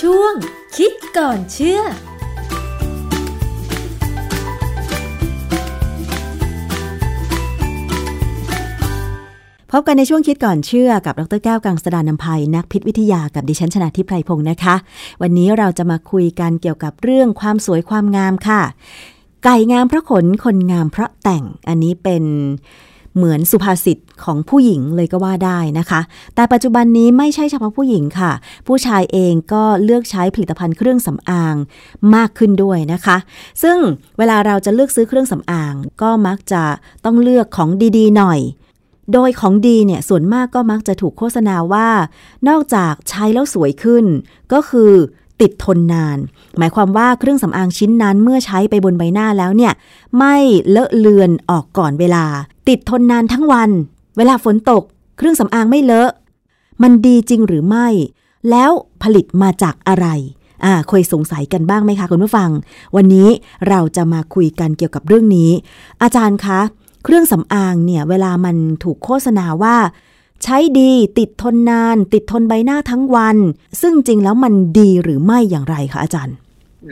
ช่วง คิดก่อนเชื่อพบกันในช่วงคิดก่อนเชื่อกับดรแก้วกังสดานนภัยนักพิษวิทยากับดิฉันชนะทิพไพรพงศ์นะคะ วันนี้เราจะมาคุยกันเกี่ยวกับเรื่องความสวยความงามค่ะ ไก่งามเพราะขนคนงามเพราะแต่งอันนี้เป็น เหมือนสุภาษิตของผู้หญิงเลยก็ว่าได้นะคะ แต่ปัจจุบันนี้ไม่ใช่เฉพาะผู้หญิงค่ะ ผู้ชายเองก็เลือกใช้ผลิตภัณฑ์เครื่องสำอางมากขึ้นด้วยนะคะ ซึ่งเวลาเราจะเลือกซื้อเครื่องสำอาง ก็มักจะต้องเลือกของดีๆ หน่อยโดยของดีเนี่ยส่วนมากก็มักจะถูกโฆษณาว่า นอกจากใช้แล้วสวยขึ้น ก็คือ ติดทนนาน หมายความว่าเครื่องสำอางชิ้นนั้นเมื่อใช้ไปบนใบหน้าแล้วเนี่ย ไม่เลอะเลือนออกก่อนเวลา ติดทนนานทั้งวัน เวลาฝนตก เครื่องสำอางไม่เลอะ มันดีจริงหรือไม่ แล้วผลิตมาจากอะไรอ่าเคยสงสัยกันบ้างไหมคะคุณผู้ฟัง วันนี้เราจะมาคุยกันเกี่ยวกับเรื่องนี้ อาจารย์คะ เครื่องสำอางเนี่ยเวลามันถูกโฆษณาว่า ใช้ดีติดทนนาน ติดทนใบหน้าทั้งวัน ซึ่งจริงแล้วมันดีหรือไม่อย่างไรคะอาจารย์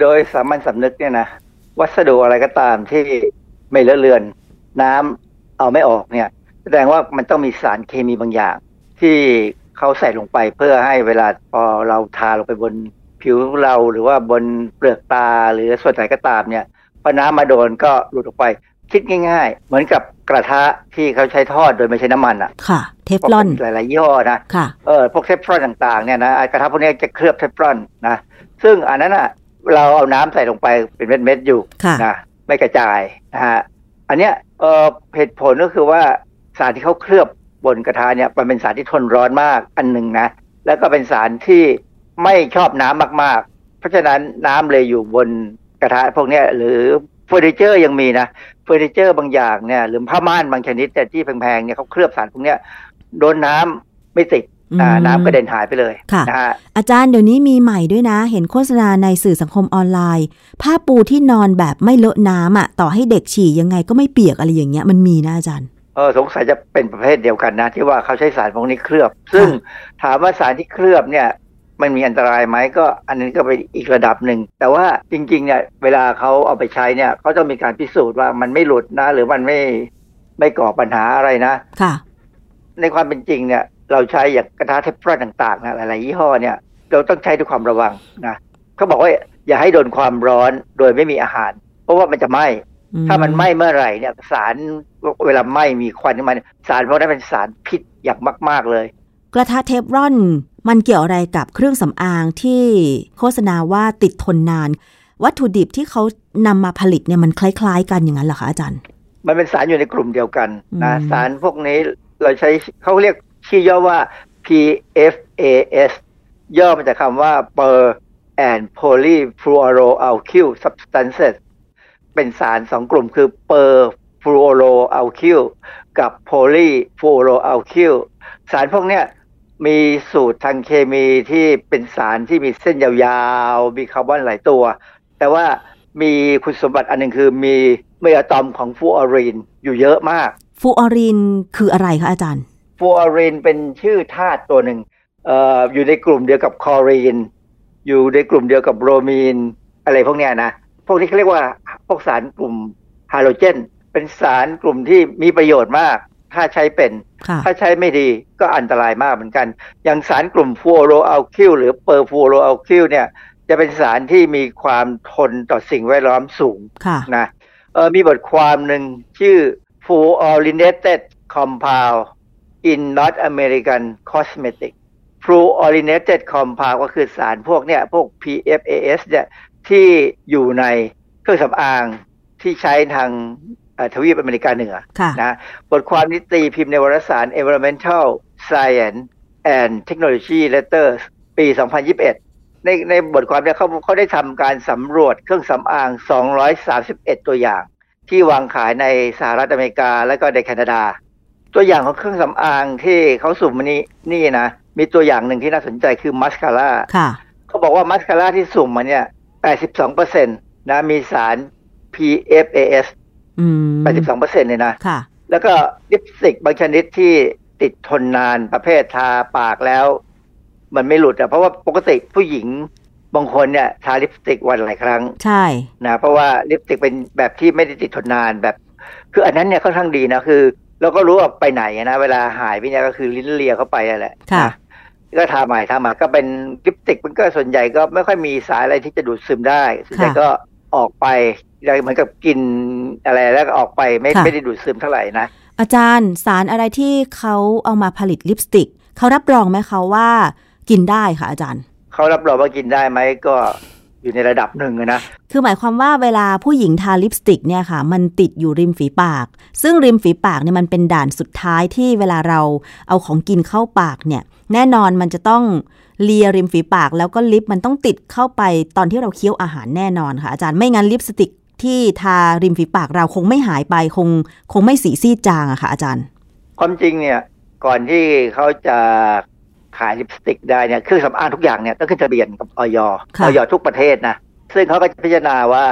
โดยสามัญสำนึกเนี่ยนะวัสดุอะไรก็ตามที่ไม่เลอะเลือน น้ำเอาไม่ออกเนี่ย แสดงว่ามันต้องมีสารเคมีบางอย่าง ที่เขาใส่ลงไปเพื่อให้เวลาพอเราทาลงไปบนผิวเราหรือว่าบนเปลือกตาหรือส่วนไหนก็ตามเนี่ยพอน้ำมาโดนก็หลุดออกไป คิดง่ายๆ เหมือนกับกระทะที่เขาใช้ทอดโดยไม่ใช้น้ำมันอะ ค่ะ เทฟลอน หลายๆยี่ห้อนะ ค่ะ เออ พวกเทฟลอนต่างๆ เนี่ยนะไอ้กระทะพวกนี้จะเคลือบเทฟลอนนะ ซึ่งอันนั้นอะ เราเอาน้ำใส่ลงไปเป็นเม็ดๆอยู่ค่ะนะไม่กระจายนะฮะ อันเนี้ย เออเหตุผลก็คือว่าสารที่เขาเคลือบบนกระทะเนี่ยมันเป็นสารที่ทนร้อนมากอันหนึ่งนะ แล้วก็เป็นสารที่ไม่ชอบน้ำมากๆ เพราะฉะนั้นน้ำเลยอยู่บนกระทะพวกเนี้ยหรือ เฟอร์นิเจอร์ยังมีนะเฟอร์นิเจอร์บางอย่างเนี่ยหรือผ้าม่านบางชนิดแต่ยที่แพงๆเนี่ยเขาเคลือบสารพวกเนี้ยโดนน้ำไม่ติดอ่าอืมน้ำกระเด็นหายไปเลยค่ะนะฮะอาจารย์เดี๋ยวนี้มีใหม่ด้วยนะ เห็นโฆษณาในสื่อสังคมออนไลน์ ผ้าปูที่นอนแบบไม่เลอะน้ำอะ ต่อให้เด็กฉี่ยังไงก็ไม่เปียกอะไรอย่างเงี้ยมันมีนะอาจารย์เออสงสัยจะเป็นประเภทเดียวกันนะ ที่ว่าเขาใช้สารพวกนี้เคลือบ ซึ่งถามว่าสารที่เคลือบเนี่ย มันมีอันตรายไหมก็อันนี้ก็เป็นอีกระดับหนึ่ง แต่ว่าจริงๆเนี่ยเวลาเขาเอาไปใช้เนี่ยเขาต้องมีการพิสูจน์ว่ามันไม่หลุดนะ หรือมันไม่ไม่ก่อปัญหาอะไรนะค่ะ ในความเป็นจริงเนี่ย เราใช้อย่างกระทะเทฟลอนต่างๆนะหลายๆยี่ห้อเนี่ย เราต้องใช้ด้วยความระวังนะเขาบอกว่าอย่าให้โดนความร้อนโดยไม่มีอาหาร เพราะว่ามันจะไหม้ถ้ามันไหม้เมื่อไหร่เนี่ย สารเวลาไหม้มีควันขึ้นมาเนี่ยสารพวกนั้นเป็นสารพิษอย่างมาก ๆเลย กระทะเทฟรอน มันเกี่ยวอะไรกับเครื่องสำอางที่โฆษณาว่าติดทนนาน วัตถุดิบที่เขานำมาผลิตเนี่ยมันคล้าย ๆ กันอย่างนั้นเหรอคะอาจารย์ มันเป็นสารอยู่ในกลุ่มเดียวกันนะอืมสารพวกนี้เราใช้เขาเรียกชื่อย่อว่า PFAS ย่อมาจากคำว่า per and polyfluoroalkyl substances เป็นสารสองกลุ่มคือ per fluoroalkyl กับ polyfluoroalkyl สารพวกเนี้ย มีสูตรทางเคมีที่เป็นสารที่มีเส้นยาวๆ มีคาร์บอนหลายตัว แต่ว่ามีคุณสมบัติอันหนึ่งคือมีเมอะตอมของฟลูออรีนอยู่เยอะมาก ฟลูออรีนคืออะไรคะอาจารย์ฟลูออรีนเป็นชื่อธาตุตัวหนึ่งเอ่ออยู่ในกลุ่มเดียวกับคลอรีน อยู่ในกลุ่มเดียวกับโบรมีน อะไรพวกเนี้ยนะ พวกนี้เขาเรียกว่าพวกสารกลุ่มฮาโลเจน เป็นสารกลุ่มที่มีประโยชน์มาก ถ้าใช้เป็นค่ะถ้าใช้ไม่ดีก็อันตรายมากเหมือนกัน อย่างสารกลุ่ม fluoroalkyl หรือ perfluoroalkyl เนี่ย จะเป็นสารที่มีความทนต่อสิ่งแวดล้อมสูงค่ะนะเออมีบทความหนึ่งชื่อ fluorinated compound in North American cosmetic fluorinated compound ก็คือสารพวกเนี่ยพวก PFAS เนี่ยที่อยู่ในเครื่องสำอางที่ใช้ทางเอ่อ ทวีปอเมริกาเหนือค่ะนะบทความนี้ตีพิมพ์ในวารสาร Environmental Science and Technology Letters ปี 2021 ในในบทความเนี่ยเขาเขาได้ทำการสำรวจเครื่องสำอาง 231 ตัวอย่าง ที่วางขายในสหรัฐอเมริกาและก็ในแคนาดา ตัวอย่างของเครื่องสำอางที่เขาสุ่มมานี้นี่นะ มีตัวอย่างหนึ่งที่น่าสนใจคือมัสคาร่าค่ะเขาบอกว่ามัสคาร่าที่สุ่มมาเนี่ย 82%นะมีสาร PFAS อืม82%เลยนะค่ะ แล้วก็ลิปสติกบางชนิดที่ติดทนนานประเภททาปากแล้ว มันไม่หลุดอะเพราะว่าปกติผู้หญิงบางคนเนี่ยทาลิปสติกวันหลายครั้ง ใช่นะเพราะว่าลิปสติกเป็นแบบที่ไม่ได้ติดทนนานแบบ คืออันนั้นเนี่ยค่อนข้างดีนะคือเราก็รู้ว่าไปไหนนะเวลาหายไปเนี่ยก็คือลิ้นเลียเข้าไปนั่นแหละค่ะนะก็ทาใหม่ทาใหม่ก็เป็นลิปสติกมันก็ส่วนใหญ่ก็ไม่ค่อยมีสารอะไรที่จะดูดซึมได้ส่วนใหญ่ก็ออกไปเหมือนกับกิน อะไรแล้วก็ออกไปไม่ค่ะไม่ได้ดูดซึมเท่าไหร่นะ อาจารย์สารอะไรที่เขาเอามาผลิตลิปสติกเขารับรองไหมคะว่ากินได้ค่ะอาจารย์ เขารับรองว่ากินได้ไหมก็อยู่ในระดับหนึ่งอะนะ คือหมายความว่าเวลาผู้หญิงทาลิปสติกเนี่ยค่ะ มันติดอยู่ริมฝีปาก ซึ่งริมฝีปากเนี่ยมันเป็นด่านสุดท้ายที่เวลาเราเอาของกินเข้าปากเนี่ย แน่นอนมันจะต้องเลียริมฝีปาก แล้วก็ลิปมันต้องติดเข้าไปตอนที่เราเคี้ยวอาหารแน่นอนค่ะอาจารย์ ไม่งั้นลิปสติก ที่ทาริมฝีปากเราคงไม่หายไปคงคงไม่สีซีดจางอะค่ะอาจารย์ ความจริงเนี่ยก่อนที่เขาจะขายลิปสติกได้เนี่ยเครื่องสำอางทุกอย่างเนี่ยต้องขึ้นทะเบียนกับออยค่ะออยทุกประเทศนะซึ่งเขาก็จะพิจารณาว่า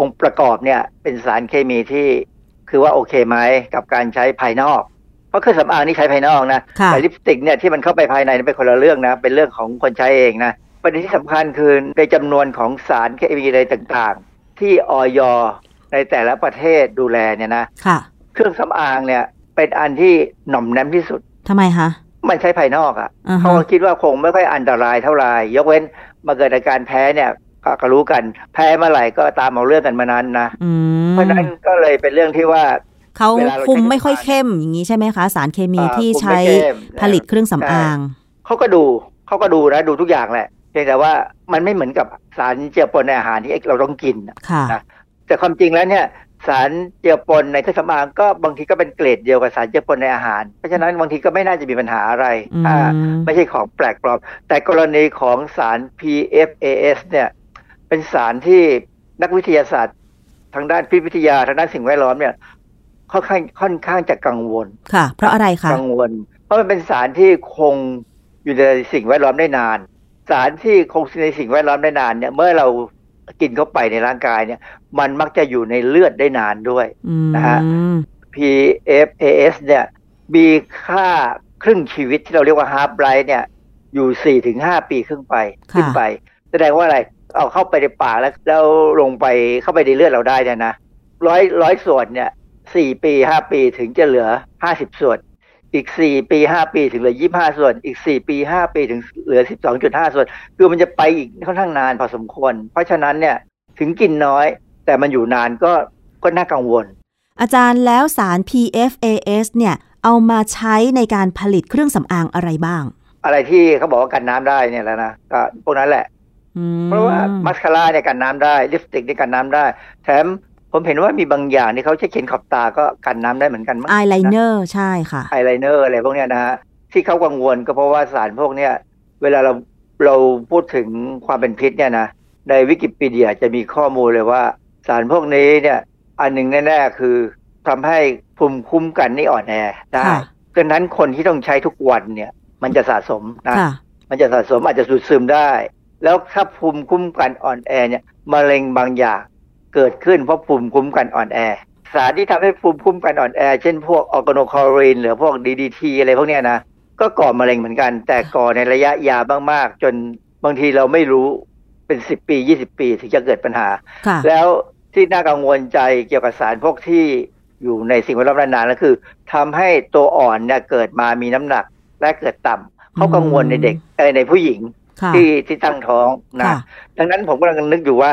องค์ประกอบเนี่ยเป็นสารเคมีที่คือว่าโอเคไหมกับการใช้ภายนอก เพราะเครื่องสำอางนี่ใช้ภายนอกนะค่ะแต่ลิปสติกเนี่ยที่มันเข้าไปภายในเป็นคนละเรื่องนะเป็นเรื่องของคนใช้เองนะประเด็นที่สำคัญคือในจำนวนของสารเคมีอะไรต่างๆ ที่ออยในแต่ละประเทศดูแลเนี่ยนะค่ะเครื่องสำอางเนี่ย เป็นอันที่หน่อมแนมที่สุดทำไมคะมันใช้ภายนอกอะ่ะอ่าฮะเขาก็คิดว่าคงไม่ค่อยอันตรายเท่าไหร่ยกเว้นมาเกิดอาการแพ้เนี่ยก็ก็รู้กันแพ้เมื่อไหร่ก็ตามเอาเรื่องกันมานานนะอืมเพราะฉะนั้นก็เลยเป็นเรื่องที่ว่าเขาเวลาเราคุมใช้ไม่ค่อยน้ำตาลเข้มอย่างนี้ใช่ไหมคะ สารเคมีอ่าที่คุมใช้ไม่เข้มผลิตเครื่องสำอางเขาก็ดูเขาก็ดูนะดูทุกอย่างแหละ เพียงแต่ว่ามันไม่เหมือนกับสารเจือปนในอาหารที่เราต้องกินน่ะค่ะนะแต่ความจริงแล้วเนี่ยสารเจือปนในเครื่องสำอางก็บางทีก็เป็นเกรดเดียวกับสารเจือปนในอาหาร เพราะฉะนั้นบางทีก็ไม่น่าจะมีปัญหาอะไรอืมอ่าไม่ใช่ของแปลกปลอม แต่กรณีของสาร PFAS เนี่ยเป็นสารที่นักวิทยาศาสตร์ ทางด้านพิษวิทยาทางด้านสิ่งแวดล้อมเนี่ยค่อนข้างค่อนข้างจะกังวลค่ะ เพราะอะไรคะกังวล เพราะมันเป็นสารที่คงอยู่ในสิ่งแวดล้อมได้นาน สารที่คงในสิ่งแวดล้อมได้นานเนี่ย เมื่อเรากินเข้าไปในร่างกายเนี่ย มันมักจะอยู่ในเลือดได้นานด้วยอืมนะฮะ PFAS เนี่ย มีค่าครึ่งชีวิตที่เราเรียกว่า half life เนี่ย อยู่สี่ถึงห้าปีขึ้นไปค่ะขึ้นไป แสดงว่าอะไรเอาเข้าไปในปากแล้วแล้วลงไปเข้าไปในเลือดเราได้เนี่ยนะร้อยร้อยส่วนเนี่ยสี่ปีห้าปีถึงจะเหลือห้าสิบส่วน อีกสี่ปีห้าปีถึงเหลือยี่ห้าส่วน อีกสี่ปีห้าปีถึงเหลือสิบสองจุดห้าส่วน คือมันจะไปอีกค่อนข้างนานพอสมควร เพราะฉะนั้นเนี่ยถึงกินน้อย แต่มันอยู่นานก็ก็น่ากังวล อาจารย์แล้วสาร PFAS เนี่ยเอามาใช้ในการผลิตเครื่องสำอางอะไรบ้าง อะไรที่เขาบอกว่ากันน้ำได้เนี่ยแหละนะก็พวกนั้นแหละอืมเพราะว่ามัสคาร่าเนี่ยกันน้ำได้ลิปสติกเนี่ยกันน้ำได้ แถม ผมเห็นว่ามีบางอย่างที่เขาใช้เขียนขอบตาก็กันน้ำได้เหมือนกันมั้งอายไลเนอร์ใช่ค่ะไอไลเนอร์อะไรพวกเนี้ยนะฮะที่เขากังวลก็เพราะว่าสารพวกเนี้ยเวลาเราเราพูดถึงความเป็นพิษเนี่ยนะในวิกิพีเดียจะมีข้อมูลเลยว่า สารพวกนี้เนี่ยอันหนึ่งแน่ๆคือทำให้ภูมิคุ้มกันนี่อ่อนแอได้ค่ะดังนั้นคนที่ต้องใช้ทุกวันเนี่ย มันจะสะสมนะค่ะมันจะสะสมอาจจะสูดซึมได้ แล้วถ้าภูมิคุ้มกันอ่อนแอเนี่ยมะเร็งบางอย่าง เกิดขึ้นเพราะภูมิคุ้มกันอ่อนแอ สารที่ทำให้ภูมิคุ้มกันอ่อนแอ เช่นพวกออร์แกโนคลอรีนหรือพวก DDT อะไรพวกเนี้ยนะก็ก่อมะเร็งเหมือนกัน แต่ก่อในระยะยาวมากๆ จนบางทีเราไม่รู้เป็นสิบปียี่สิบปีถึงจะเกิดปัญหาค่ะแล้วที่น่ากังวลใจเกี่ยวกับสารพวกที่อยู่ในสิ่งแวดล้อมนานๆก็คือทำให้ตัวอ่อนเนี่ยเกิดมามีน้ำหนักและเกิดต่ำเขากังวลในเด็กเออในผู้หญิงค่ะที่ที่ตั้งท้องนะค่ะดังนั้นผมกำลังนึกอยู่ว่า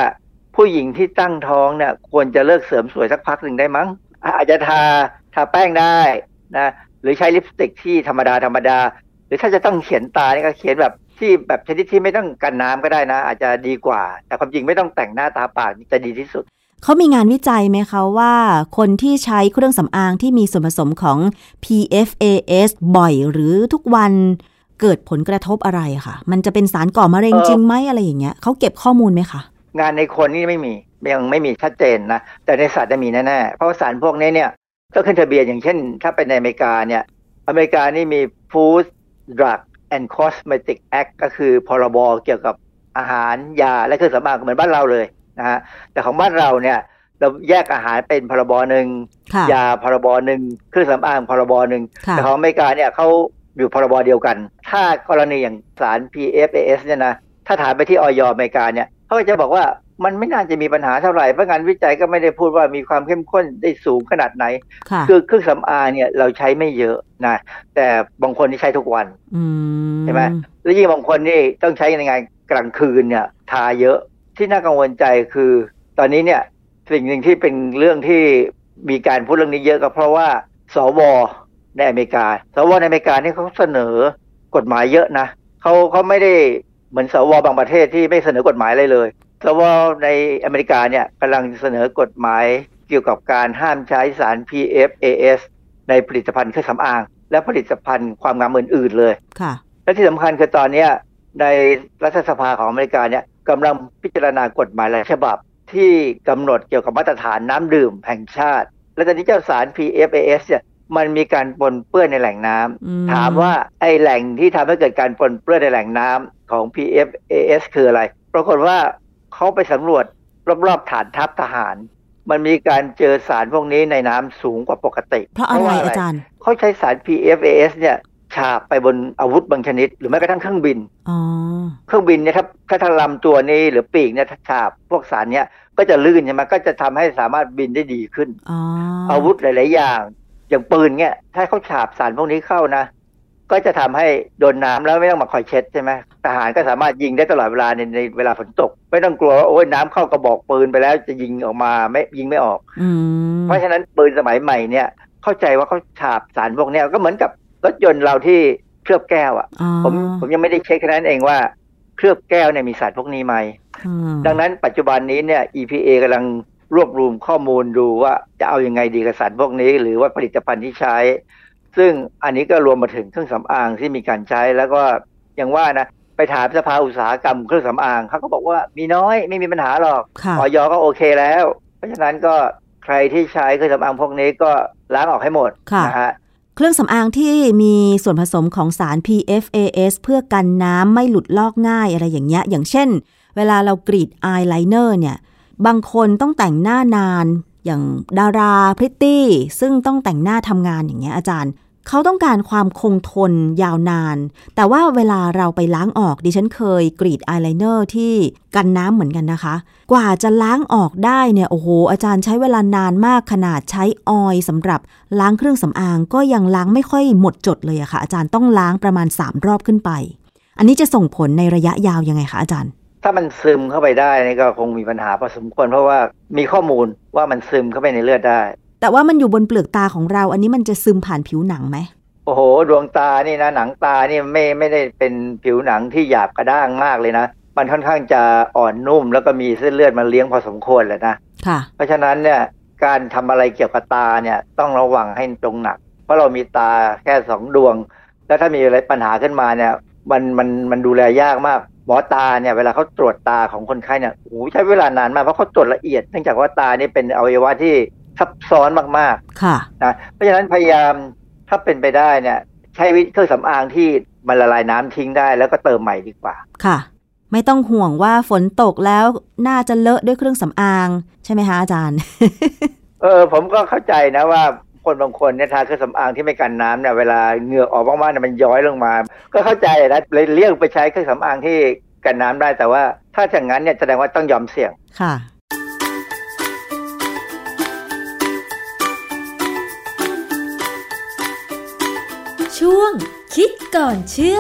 ผู้หญิงที่ตั้งท้องเนี่ยควรจะเลิกเสริมสวยสักพักหนึ่งได้มั้งอะอาจจะทาทาแป้งได้นะหรือใช้ลิปสติกที่ธรรมดาธรรมดา หรือถ้าจะต้องเขียนตาเนี่ยก็เขียนแบบที่แบบชนิดที่ไม่ต้องกันน้ำก็ได้นะ อาจจะดีกว่า แต่ความจริงไม่ต้องแต่งหน้าตาปากนี่จะดีที่สุดเขามีงานวิจัยไหมคะว่า คนที่ใช้เครื่องสำอางที่มีส่วนผสมของ PFAS บ่อยหรือทุกวันเกิดผลกระทบอะไรอะค่ะมันจะเป็นสารก่อมะเร็งเอ่อจริงไหมอะไรอย่างเงี้ยเขาเก็บข้อมูลไหมคะ งานในคนนี่ไม่มียังไม่มีชัดเจนนะแต่ในสัตว์จะมีแน่ๆเพราะว่าสารพวกนี้เนี่ยก็ขึ้นทะเบียนอย่างเช่น ถ้าเป็นในอเมริกาเนี่ยอเมริกานี่มี Food Drug and Cosmetic Act ก็คือพรบเกี่ยวกับอาหารยาและเครื่องสำอางเหมือนบ้านเราเลยนะฮะแต่ของบ้านเราเนี่ยเราแยกอาหารเป็นพรบหนึ่งค่ะยาพรบหนึ่งเครื่องสำอางพรบหนึ่งค่ะแต่ของอเมริกาเนี่ยเขาอยู่พรบเดียวกัน ถ้ากรณีอย่างสาร PFAS เนี่ยนะถ้าถามไปที่ออยอเมริกาเนี่ย เขาก็จะบอกว่ามันไม่น่าจะมีปัญหาเท่าไหร่เพราะงานวิจัยก็ไม่ได้พูดว่ามีความเข้มข้นได้สูงขนาดไหนค่ะคือเครื่องสำอางเนี่ยเราใช้ไม่เยอะนะแต่บางคนที่ใช้ทุกวันอืมใช่ไหมแล้วยิ่งบางคนนี่ต้องใช้ในงานกลางคืนเนี่ยทาเยอะที่น่ากังวลใจคือ ตอนนี้เนี่ยสิ่งหนึ่งที่เป็นเรื่องที่มีการพูดเรื่องนี้เยอะก็เพราะว่าสวในอเมริกาสวในอเมริกานี่เขาเสนอกฎหมายเยอะนะเขาเขาไม่ได้ เหมือนสวบางประเทศที่ไม่เสนอกฎหมายอะไรเลย สวในอเมริกาเนี่ยกำลังเสนอกฎหมายเกี่ยวกับการห้ามใช้สาร PFAS ในผลิตภัณฑ์เครื่องสำอาง และผลิตภัณฑ์ความงามอื่นๆเลยค่ะ และที่สำคัญคือตอนเนี้ยในรัฐสภาของอเมริกาเนี่ยกำลังพิจารณากฎหมายหลายฉบับที่กำหนดเกี่ยวกับมาตรฐานน้ำดื่มแห่งชาติ และตอนนี้เจ้าสาร PFAS เนี่ย มันมีการปนเปื้อนในแหล่งน้ำอืมถามว่าไอ้แหล่งที่ทำให้เกิดการปนเปื้อนในแหล่งน้ำของ PFAS คืออะไร ปรากฏว่าเขาไปสำรวจรอบๆฐานทัพทหาร มันมีการเจอสารพวกนี้ในน้ำสูงกว่าปกติ เพราะอะไรว่อาจารย์เขาใช้สาร PFAS เนี่ยฉาบไปบนอาวุธบางชนิด หรือแม้กระทั่งเครื่องบินอ๋อเครื่องบินเนี่ยถ้าถ้าทางลำตัวนี้หรือปีกเนี่ยถ้าฉาบพวกสารเนี้ยก็จะลื่นใช่ไหมก็จะทำให้สามารถบินได้ดีขึ้นอ๋ออาวุธหลาย ๆ อย่าง อย่างปืนเนี่ยถ้าเขาฉาบสารพวกนี้เข้านะก็จะทำให้โดนน้ำแล้วไม่ต้องมาคอยเช็ดใช่ไหมทหารก็สามารถยิงได้ตลอดเวลาในในเวลาฝนตก ไม่ต้องกลัวว่าโอ้ยน้ำเข้ากระบอกปืนไปแล้วจะยิงออกมาไม่ยิงไม่ออกอืมเพราะฉะนั้นปืนสมัยใหม่เนี่ย เข้าใจว่าเขาฉาบสารพวกเนี้ยก็เหมือนกับรถยนต์เราที่เคลือบแก้วอะอ๋อผมผมยังไม่ได้เช็คแค่นั้นเองว่าเคลือบแก้วเนี่ยมีสารพวกนี้ไหมอืมดังนั้นปัจจุบันนี้เนี่ย EPA กำลัง รวบรวมข้อมูลดูว่าจะเอาอยัางไงดีกับสารพวกนี้ หรือว่าผลิตภัณฑ์ที่ใช้ ซึ่งอันนี้ก็รวมมาถึงเครื่องสำอางที่มีการใช้แล้วก็อย่างว่านะไปถามสภาอุตสาหกรรมเครื่องสำอางเขาก็บอกว่ามีน้อยไม่มีปัญหาหรอกค่ะออยก็โอเคแล้ว เพราะฉะนั้นก็ใครที่ใช้เครื่องสำอางพวกนี้ก็ล้างออกให้หมดค่ะนะฮะเครื่องสำอางที่มีส่วนผสมของสาร PFAS เพื่อกันน้ำไม่หลุดลอกง่ายอะไรอย่างเงี้ย อย่างเช่น เวลาเรากรีดอายไลเนอร์เนี่ย บางคนต้องแต่งหน้านานอย่างดาราพริตตี้ ซึ่งต้องแต่งหน้าทำงานอย่างเงี้ยอาจารย์ เขาต้องการความคงทนยาวนาน แต่ว่าเวลาเราไปล้างออกดิฉันเคยกรีดอายไลเนอร์ที่กันน้ำเหมือนกันนะคะ กว่าจะล้างออกได้เนี่ยโอ้โห อาจารย์ใช้เวลานานมากขนาดใช้ออยล์สำหรับล้างเครื่องสำอางก็ยังล้างไม่ค่อยหมดจดเลยอะค่ะอาจารย์ต้องล้างประมาณ 3 รอบขึ้นไป อันนี้จะส่งผลในระยะยาวยังไงคะอาจารย์ ถ้ามันซึมเข้าไปได้นี่ก็คงมีปัญหาพอสมควรเพราะว่ามีข้อมูลว่ามันซึมเข้าไปในเลือดได้ แต่ว่ามันอยู่บนเปลือกตาของเรา อันนี้มันจะซึมผ่านผิวหนังไหมโอ้โห ดวงตานี่นะหนังตานี่ไม่ไม่ได้เป็นผิวหนังที่หยาบกระด้างมากเลยนะ มันค่อนข้างจะอ่อนนุ่ม แล้วก็มีเส้นเลือดมาเลี้ยงพอสมควรแหละนะค่ะ เพราะฉะนั้นเนี่ยการทำอะไรเกี่ยวกับตาเนี่ยต้องระวังให้ตรงหนัก เพราะเรามีตาแค่สองดวง แล้วถ้ามีอะไรปัญหาขึ้นมาเนี่ย มันมันมันดูแลยากมาก หมอตาเนี่ยเวลาเขาตรวจตาของคนไข้เนี่ยโอ้โหใช้เวลานานมากเพราะเขาตรวจละเอียดเนื่องจากว่าตานี่เป็นอวัยวะที่ซับซ้อนมากๆ ค่ะนะเพราะฉะนั้นพยายามถ้าเป็นไปได้เนี่ยใช้วิธีเครื่องสำอางที่มันละลายน้ำทิ้งได้แล้วก็เติมใหม่ดีกว่า ค่ะ ไม่ต้องห่วงว่าฝนตกแล้วน่าจะเลอะด้วยเครื่องสำอาง ใช่ไหมคะอาจารย์ เออผมก็เข้าใจนะว่า คนบางคนเนี่ยทาเครื่องสำอางที่ไม่กันน้ำเนี่ยเวลาเหงื่อออกมากๆเนี่ยมันย้อยลงมา ก็เข้าใจนะเลยเลี่ยงไปใช้เครื่องสำอางที่กันน้ำได้แต่ว่าถ้าอย่างนั้นเนี่ยแสดงว่าต้องยอมเสี่ยงค่ะ ช่วงคิดก่อนเชื่อ